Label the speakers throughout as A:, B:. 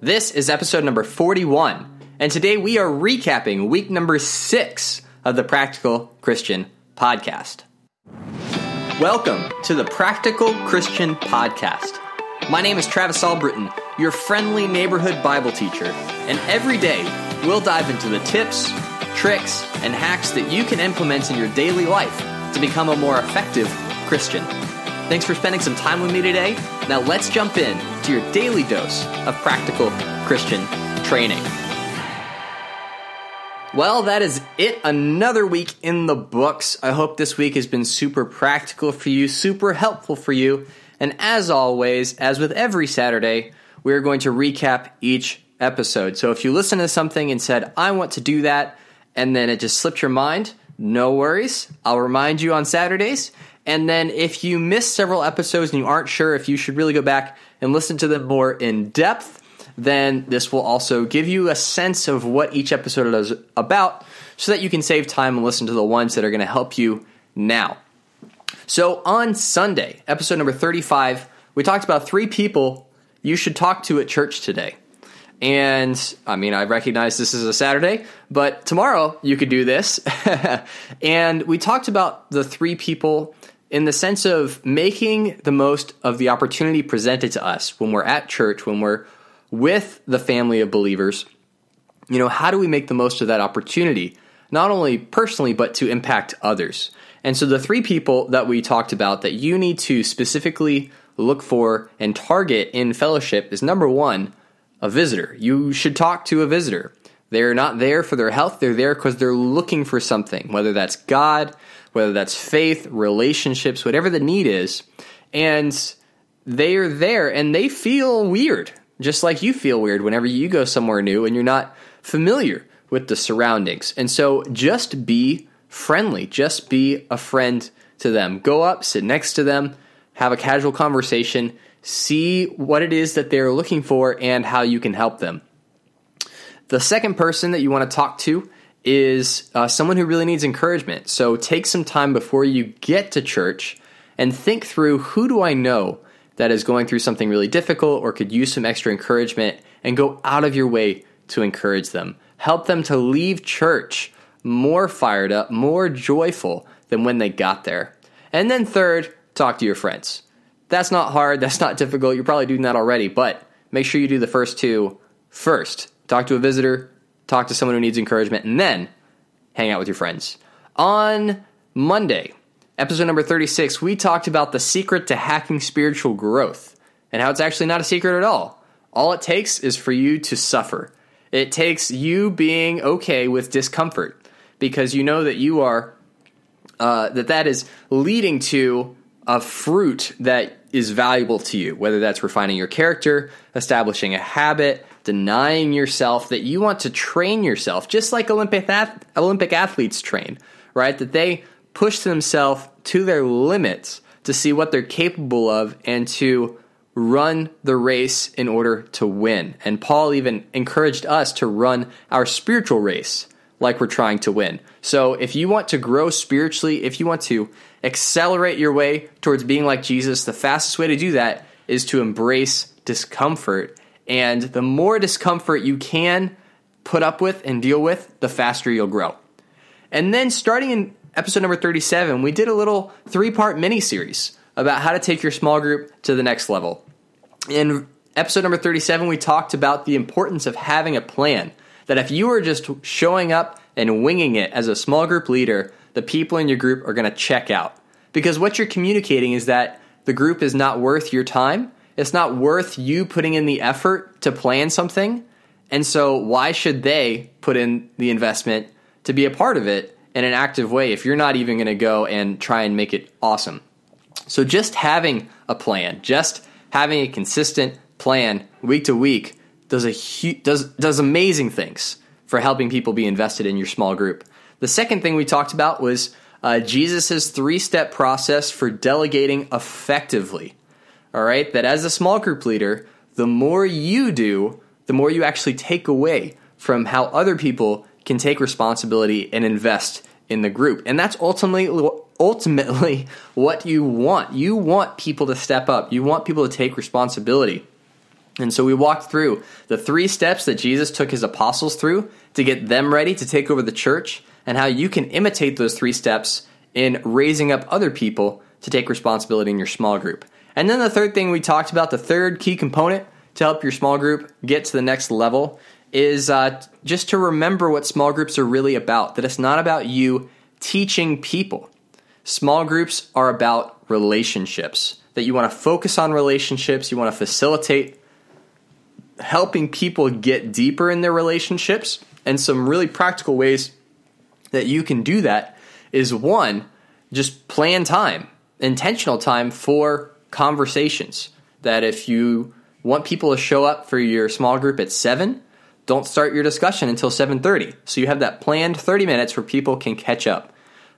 A: This is episode number 41, and today we are recapping week number six of the Practical Christian Podcast. Welcome to the Practical Christian Podcast. My name is Travis Albritton, your friendly neighborhood Bible teacher, and every day we'll dive into the tips, tricks, and hacks that you can implement in your daily life to become a more effective Christian. Thanks for spending some time with me today. Now let's jump in to your daily dose of practical Christian training. Well, that is it. Another week in the books. I hope this week has been super practical for you, super helpful for you. And as always, as with every Saturday, we're going to recap each episode. So if you listen to something and said, I want to do that, and then it just slipped your mind, no worries. I'll remind you on Saturdays. And then if you missed several episodes and you aren't sure if you should really go back and listen to them more in depth, then this will also give you a sense of what each episode is about so that you can save time and listen to the ones that are going to help you now. So on Sunday, episode number 35, we talked about three people you should talk to at church today. And I mean, I recognize this is a Saturday, but tomorrow you could do this. and we talked about the three people in the sense of making the most of the opportunity presented to us when we're at church, when we're with the family of believers. You know, how do we make the most of that opportunity, not only personally, but to impact others? And so the three people that we talked about that you need to specifically look for and target in fellowship is number one, a visitor. You should talk to a visitor. They're not there for their health, they're there because they're looking for something, whether that's God, whether that's faith, relationships, whatever the need is. And they're there and they feel weird, just like you feel weird whenever you go somewhere new and you're not familiar with the surroundings. And so just be friendly, just be a friend to them. Go up, sit next to them, have a casual conversation, see what it is that they're looking for and how you can help them. The second person that you want to talk to is uh, someone who really needs encouragement. So take some time before you get to church and think through who do I know that is going through something really difficult or could use some extra encouragement and go out of your way to encourage them. Help them to leave church more fired up, more joyful than when they got there. And then third, talk to your friends. That's not hard, that's not difficult. You're probably doing that already, but make sure you do the first two first. Talk to a visitor, talk to someone who needs encouragement, and then hang out with your friends. On Monday, episode number 36, we talked about the secret to hacking spiritual growth and how it's actually not a secret at all. All it takes is for you to suffer. It takes you being okay with discomfort because you know that you are uh, that that is leading to a fruit that is valuable to you, whether that's refining your character, establishing a habit, denying yourself that you want to train yourself just like Olympic ath- Olympic athletes train, right? That they push themselves to their limits to see what they're capable of and to run the race in order to win. And Paul even encouraged us to run our spiritual race like we're trying to win. So if you want to grow spiritually, if you want to accelerate your way towards being like Jesus, the fastest way to do that is to embrace discomfort and the more discomfort you can put up with and deal with, the faster you'll grow. And then starting in episode number 37, we did a little three part mini series about how to take your small group to the next level. In episode number 37, we talked about the importance of having a plan. That if you are just showing up and winging it as a small group leader, the people in your group are going to check out. Because what you're communicating is that the group is not worth your time it's not worth you putting in the effort to plan something. And so, why should they put in the investment to be a part of it in an active way if you're not even going to go and try and make it awesome? So, just having a plan, just having a consistent plan week to week does a hu- does does amazing things for helping people be invested in your small group. The second thing we talked about was uh, Jesus' three step process for delegating effectively all right, that as a small group leader, the more you do, the more you actually take away from how other people can take responsibility and invest in the group. And that's ultimately ultimately what you want. You want people to step up. You want people to take responsibility. And so we walked through the three steps that Jesus took his apostles through to get them ready to take over the church and how you can imitate those three steps in raising up other people to take responsibility in your small group. And then the third thing we talked about, the third key component to help your small group get to the next level, is uh, just to remember what small groups are really about. That it's not about you teaching people. Small groups are about relationships. That you want to focus on relationships, you want to facilitate helping people get deeper in their relationships. And some really practical ways that you can do that is one, just plan time, intentional time for conversations. That if you want people to show up for your small group at 7, don't start your discussion until 7:30. So you have that planned 30 minutes where people can catch up.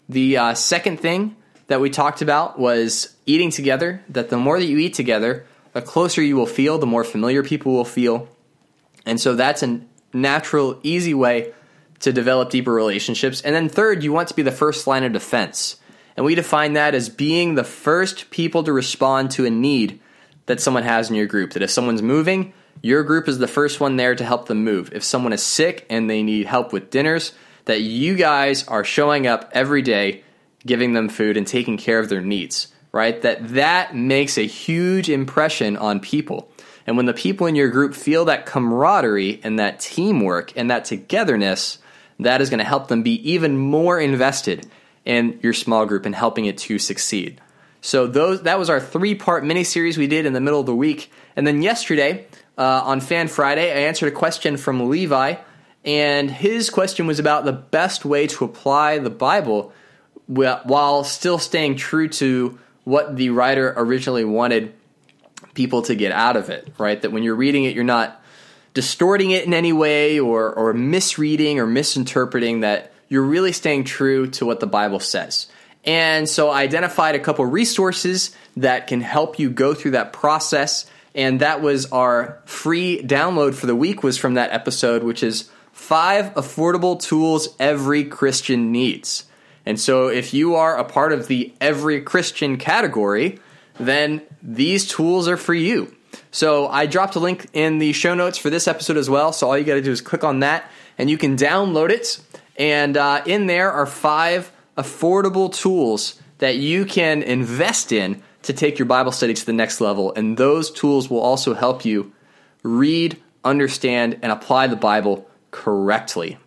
A: The uh, second thing that we talked about was eating together. That the more that you eat together, the closer you will feel, the more familiar people will feel, and so that's a natural, easy way to develop deeper relationships. And then third, you want to be the first line of defense. And we define that as being the first people to respond to a need that someone has in your group. That if someone's moving, your group is the first one there to help them move. If someone is sick and they need help with dinners, that you guys are showing up every day, giving them food and taking care of their needs, right? That that makes a huge impression on people. And when the people in your group feel that camaraderie and that teamwork and that togetherness, that is going to help them be even more invested in your small group and helping it to succeed. So those that was our three part mini series we did in the middle of the week, and then yesterday uh, on Fan Friday I answered a question from Levi, and his question was about the best way to apply the Bible while still staying true to what the writer originally wanted people to get out of it. Right, that when you're reading it, you're not distorting it in any way or, or misreading or misinterpreting, that you're really staying true to what the Bible says. And so I identified a couple resources that can help you go through that process. And that was our free download for the week was from that episode, which is five affordable tools every Christian needs. And so if you are a part of the every Christian category, then these tools are for you. So I dropped a link in the show notes for this episode as well. So all you got to do is click on that and you can download it. And uh, in there are five affordable tools that you can invest in to take your Bible study to the next level. And those tools will also help you read, understand, and apply the Bible correctly.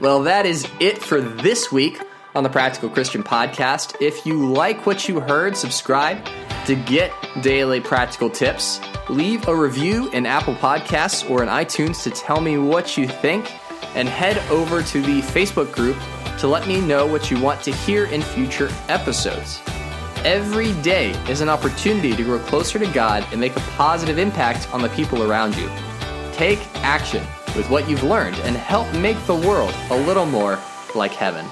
A: Well, that is it for this week on the Practical Christian Podcast. If you like what you heard, subscribe to get daily practical tips. Leave a review in Apple Podcasts or in iTunes to tell me what you think, and head over to the Facebook group to let me know what you want to hear in future episodes. Every day is an opportunity to grow closer to God and make a positive impact on the people around you. Take action with what you've learned and help make the world a little more like heaven.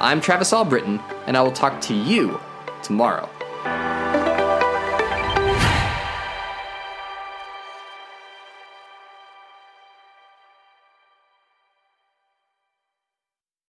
A: I'm Travis Albritton, and I will talk to you tomorrow.